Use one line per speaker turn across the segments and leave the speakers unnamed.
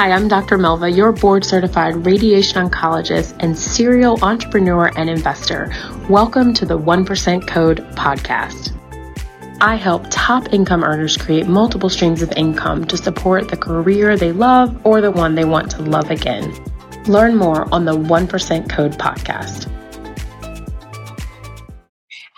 Hi, I'm Dr. Melva, your board certified radiation oncologist and serial entrepreneur and investor. Welcome to the 1% Code podcast. I help top income earners create multiple streams of income to support the career they love or the one they want to love again. Learn more on the 1% Code podcast.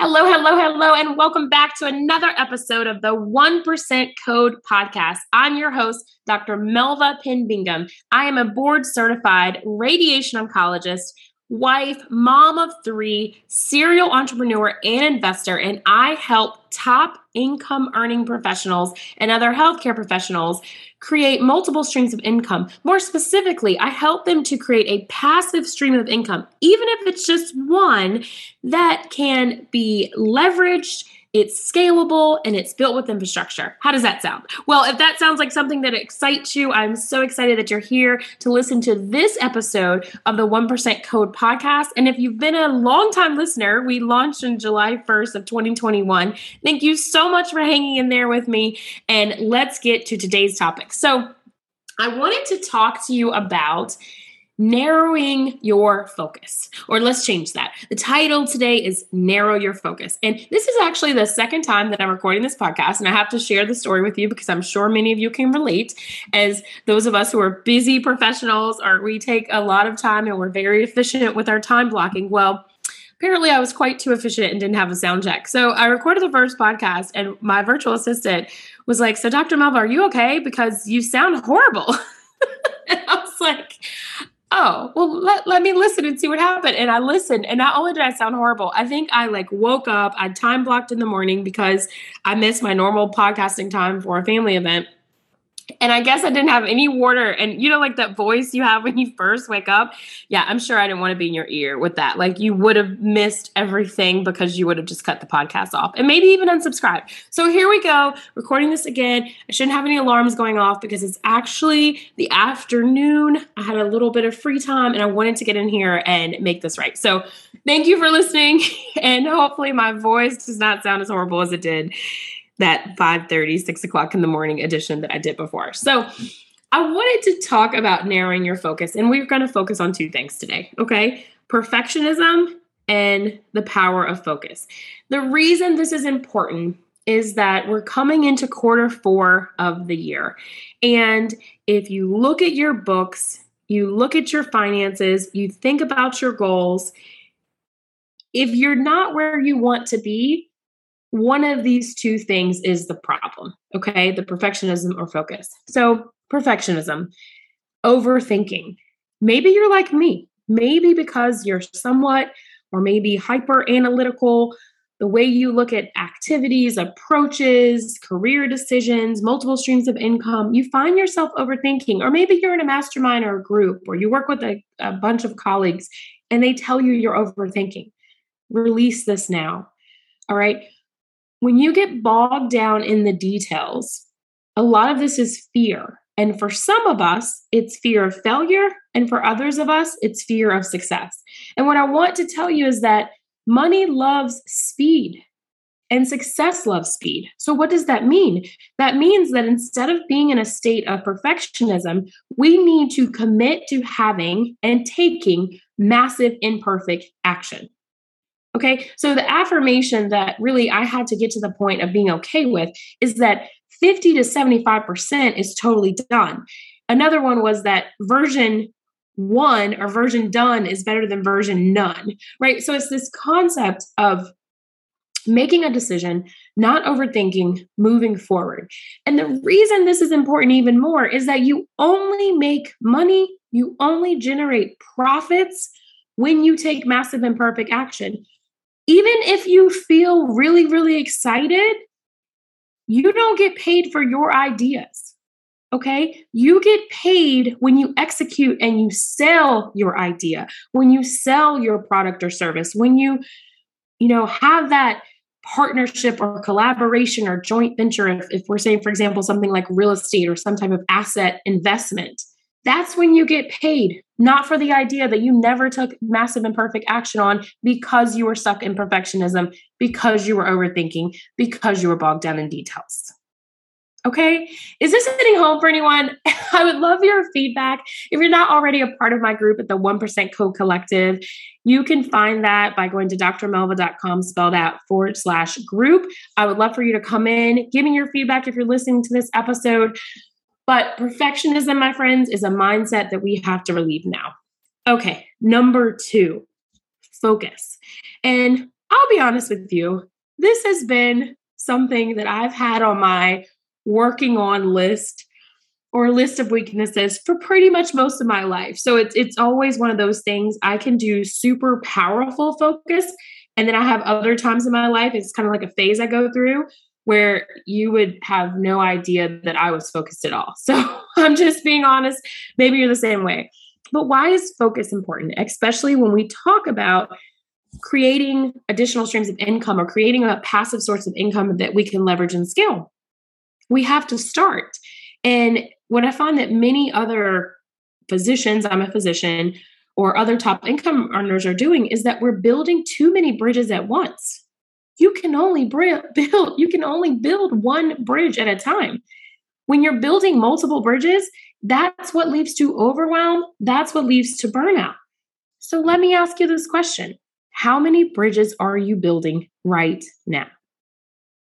Hello, hello, hello, and welcome back to another episode of the 1% Code Podcast. I'm your host, Dr. Melva Pin Bingham. I am a board certified radiation oncologist, wife, mom of three, serial entrepreneur, and investor, and I help top income earning professionals and other healthcare professionals create multiple streams of income. More specifically, I help them to create a passive stream of income, even if it's just one that can be leveraged it's scalable and it's built with infrastructure. How does that sound? Well, if that sounds like something that excites you, I'm so excited that you're here to listen to this episode of the 1% Code podcast. And if you've been a long-time listener, we launched in July 1st of 2021. Thank you so much for hanging in there with me. And let's get to today's topic. So, I wanted to talk to you about narrowing your focus. Or let's change that. The title today is Narrow Your Focus. And this is actually the second time that I'm recording this podcast. And I have to share the story with you because I'm sure many of you can relate, as those of us who are busy professionals or we take a lot of time and we're very efficient with our time blocking. Well, apparently I was quite too efficient and didn't have a sound check. So I recorded the first podcast and my virtual assistant was like, So, Dr. Melva, are you okay? Because you sound horrible. and I was like, oh well let, let me listen and see what happened. And i listened and not only did i sound horrible i think i like woke up i time blocked in the morning because i missed my normal podcasting time for a family event and I guess I didn't have any water. And you know, like that voice you have when you first wake up. Yeah, I'm sure I didn't want to be in your ear with that. Like you would have missed everything because you would have just cut the podcast off and maybe even unsubscribed. So here we go, recording this again. I shouldn't have any alarms going off because it's actually the afternoon. I had a little bit of free time and I wanted to get in here and make this right. So thank you for listening. And hopefully my voice does not sound as horrible as it did that 5 30, 6 o'clock in the morning edition that I did before. So I wanted to talk about narrowing your focus, and we're going to focus on two things today, okay? Perfectionism and the power of focus. The reason this is important is that we're coming into quarter four of the year. And if you look at your books, you look at your finances, you think about your goals, if you're not where you want to be, one of these two things is the problem, okay? The perfectionism or focus. So, perfectionism, overthinking. Maybe you're like me. Maybe because you're somewhat or maybe hyper analytical, the way you look at activities, approaches, career decisions, multiple streams of income, you find yourself overthinking. Or maybe you're in a mastermind or a group, or you work with a, a bunch of colleagues and they tell you you're overthinking. Release this now. All right when you get bogged down in the details, a lot of this is fear. And for some of us, it's fear of failure. And for others of us, it's fear of success. And what I want to tell you is that money loves speed and success loves speed. So, what does that mean? That means that instead of being in a state of perfectionism, we need to commit to having and taking massive imperfect action. Okay. So the affirmation that really I had to get to the point of being okay with is that 50 to 75% is totally done. Another one was that version one or version done is better than version none, right? So it's this concept of making a decision, not overthinking, moving forward. And the reason this is important even more is that you only make money, you only generate profits when you take massive imperfect action even if you feel really, really excited, you don't get paid for your ideas. Okay. You get paid when you execute and you sell your idea, when you sell your product or service, when you, you know, have that partnership or collaboration or joint venture. If, if we're saying, for example, something like real estate or some type of asset investment, that's when you get paid, not for the idea that you never took massive imperfect action on because you were stuck in perfectionism, because you were overthinking, because you were bogged down in details. Okay. Is this hitting home for anyone? I would love your feedback. If you're not already a part of my group at the 1% Code Collective, you can find that by going to drmelva.com, spelled out forward slash group. I would love for you to come in, give me your feedback if you're listening to this episode. But perfectionism, my friends, is a mindset that we have to relieve now. Okay. Number two, focus. And I'll be honest with you, this has been something that I've had on my working on list or list of weaknesses for pretty much most of my life. So it's it's always one of those things I can do super powerful focus and then I have other times in my life it's kind of like a phase I go through where you would have no idea that I was focused at all. So I'm just being honest, maybe you're the same way. But why is focus important, especially when we talk about creating additional streams of income or creating a passive source of income that we can leverage and scale? we have to start. And what I find that many other physicians, I'm a physician, or other top income earners are doing is that we're building too many bridges at once. You can only build, you can only build one bridge at a time. When you're building multiple bridges, that's what leads to overwhelm, that's what leads to burnout. So let me ask you this question. How many bridges are you building right now?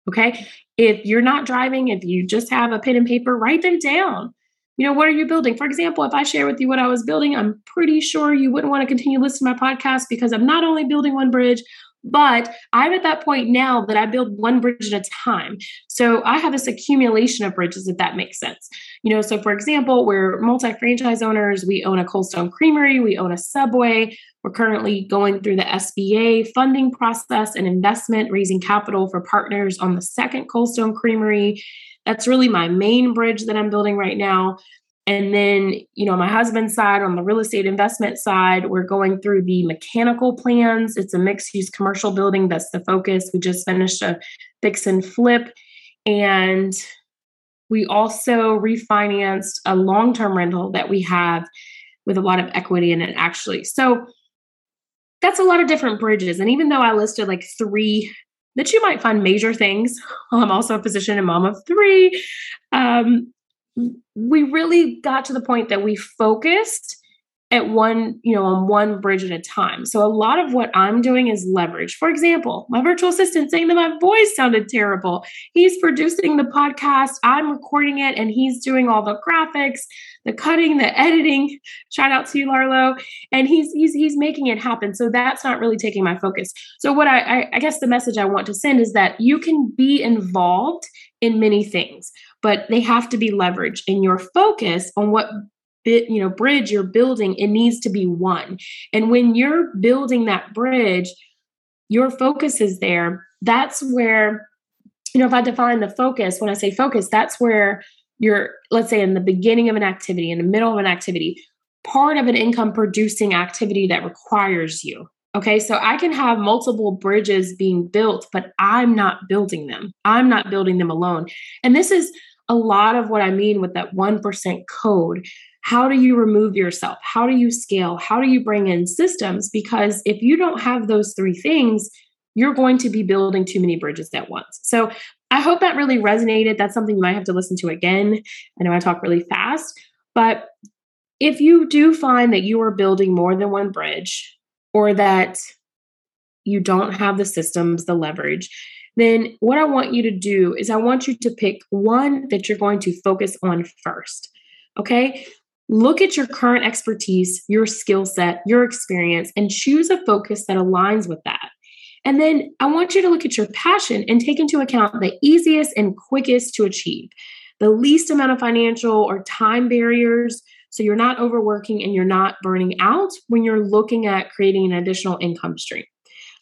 Okay. If you're not driving, if you just have a pen and paper, write them down. You know, what are you building? For example, if I share with you what I was building, I'm pretty sure you wouldn't want to continue listening to my podcast because I'm not only building one bridge, but I'm at that point now that I build one bridge at a time. So I have this accumulation of bridges, if that makes sense. You know, so for example, we're multi franchise owners. We own a Cold Stone Creamery, we own a Subway. We're currently going through the SBA funding process and investment, raising capital for partners on the second Cold Stone Creamery. That's really my main bridge that I'm building right now. And then, you know, my husband's side, on the real estate investment side, we're going through the mechanical plans. It's a mixed use commercial building. That's the focus. We just finished a fix and flip. And we also refinanced a long term rental that we have with a lot of equity in it, actually. So that's a lot of different bridges. And even though I listed like three that you might find major things, I'm also a physician and mom of three. Um, we really got to the point that we focused at one, you know, on one bridge at a time. So a lot of what I'm doing is leverage. For example, my virtual assistant saying that my voice sounded terrible. He's producing the podcast, I'm recording it, and he's doing all the graphics, the cutting, the editing. Shout out to you, Larlo. And he's he's he's making it happen. So that's not really taking my focus. So what I, I, I guess the message I want to send is that you can be involved in many things, but they have to be leveraged. And your focus on what bit, you know, bridge you're building, it needs to be one. And when you're building that bridge, your focus is there. That's where, you know, if I define the focus, when I say focus, that's where you're, let's say, in the beginning of an activity, in the middle of an activity, part of an income producing activity that requires you. Okay, so I can have multiple bridges being built, but I'm not building them. I'm not building them alone. And this is a lot of what I mean with that 1% code. How do you remove yourself? How do you scale? How do you bring in systems? Because if you don't have those three things, you're going to be building too many bridges at once. So I hope that really resonated. That's something you might have to listen to again. I know I talk really fast, but if you do find that you are building more than one bridge, or that you don't have the systems, the leverage, then what I want you to do is I want you to pick one that you're going to focus on first. Okay? Look at your current expertise, your skill set, your experience, and choose a focus that aligns with that. And then I want you to look at your passion and take into account the easiest and quickest to achieve, the least amount of financial or time barriers, so you're not overworking and you're not burning out when you're looking at creating an additional income stream.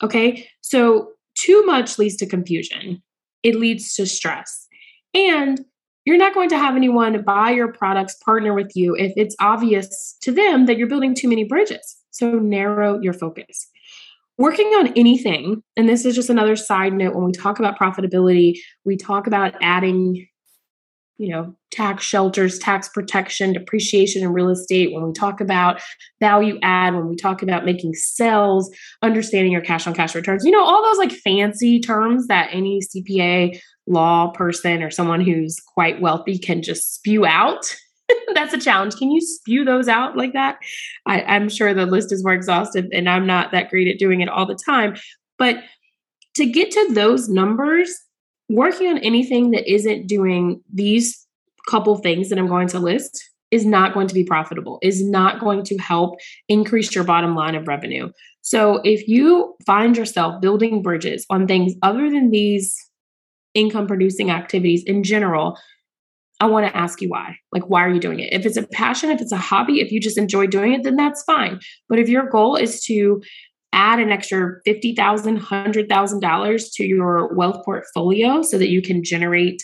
Okay. So too much leads to confusion, it leads to stress. And you're not going to have anyone buy your products, partner with you if it's obvious to them that you're building too many bridges. So narrow your focus. Working on anything, and this is just another side note when we talk about profitability, we talk about adding you know tax shelters tax protection depreciation in real estate when we talk about value add when we talk about making sales understanding your cash on cash returns you know all those like fancy terms that any cpa law person or someone who's quite wealthy can just spew out. That's a challenge. Can you spew those out like that? I, I'm sure the list is more exhaustive and I'm not that great at doing it all the time. But to get to those numbers, working on anything that isn't doing these couple things that I'm going to list is not going to be profitable, is not going to help increase your bottom line of revenue. So if you find yourself building bridges on things other than these income producing activities in general, I want to ask you why. Like, why are you doing it? If it's a passion, if it's a hobby, if you just enjoy doing it, then that's fine. But if your goal is to add an extra $50,000, $100,000 to your wealth portfolio so that you can generate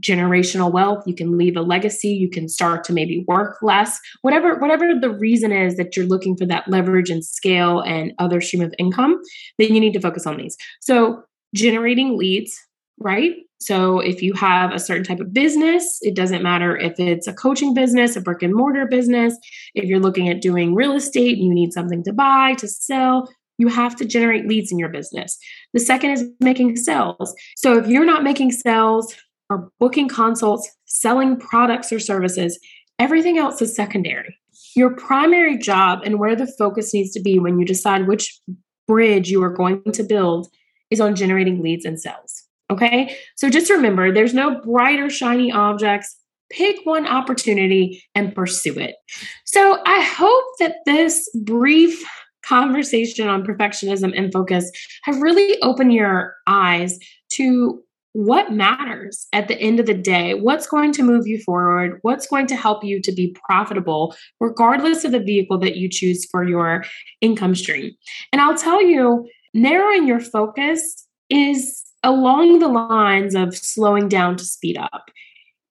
generational wealth. You can leave a legacy. You can start to maybe work less. Whatever whatever the reason is that you're looking for that leverage and scale and other stream of income then you need to focus on these. So generating leads right so if you have a certain type of business it doesn't matter if it's a coaching business a brick and mortar business if you're looking at doing real estate and you need something to buy to sell you have to generate leads in your business. The second is making sales. So if you're not making sales, or booking consults, selling products or services, everything else is secondary. Your primary job and where the focus needs to be when you decide which bridge you are going to build is on generating leads and sales. Okay. So just remember there's no brighter, shiny objects. Pick one opportunity and pursue it. So I hope that this brief conversation on perfectionism and focus have really opened your eyes to what matters at the end of the day? What's going to move you forward? What's going to help you to be profitable, regardless of the vehicle that you choose for your income stream? And I'll tell you, narrowing your focus is along the lines of slowing down to speed up.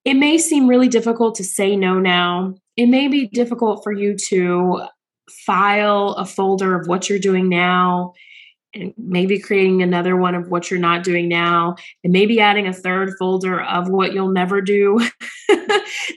It may seem really difficult to say no now. It may be difficult for you to file a folder of what you're doing now and maybe creating another one of what you're not doing now and maybe adding a third folder of what you'll never do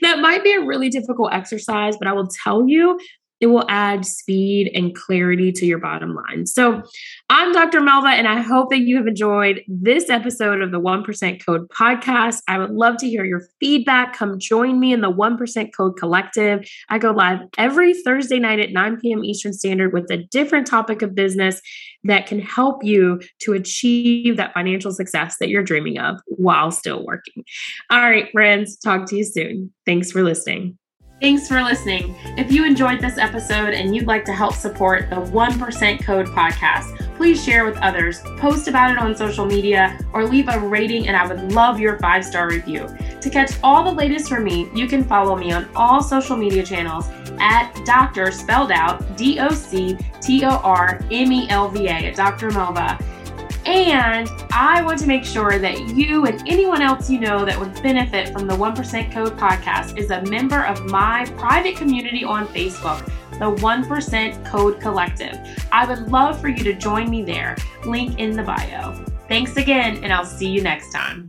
that might be a really difficult exercise but i will tell you it will add speed and clarity to your bottom line. So, I'm Dr. Melva, and I hope that you have enjoyed this episode of the 1% Code podcast. I would love to hear your feedback. Come join me in the 1% Code Collective. I go live every Thursday night at 9 p.m. Eastern Standard with a different topic of business that can help you to achieve that financial success that you're dreaming of while still working. All right, friends, talk to you soon. Thanks for listening. Thanks for listening. If you enjoyed this episode and you'd like to help support the 1% Code podcast, please share with others, post about it on social media, or leave a rating, and I would love your five star review. To catch all the latest from me, you can follow me on all social media channels at Dr. spelled out D O C T O R M E L V A at Dr. Melva. And I want to make sure that you and anyone else you know that would benefit from the 1% Code podcast is a member of my private community on Facebook, the 1% Code Collective. I would love for you to join me there. Link in the bio. Thanks again, and I'll see you next time.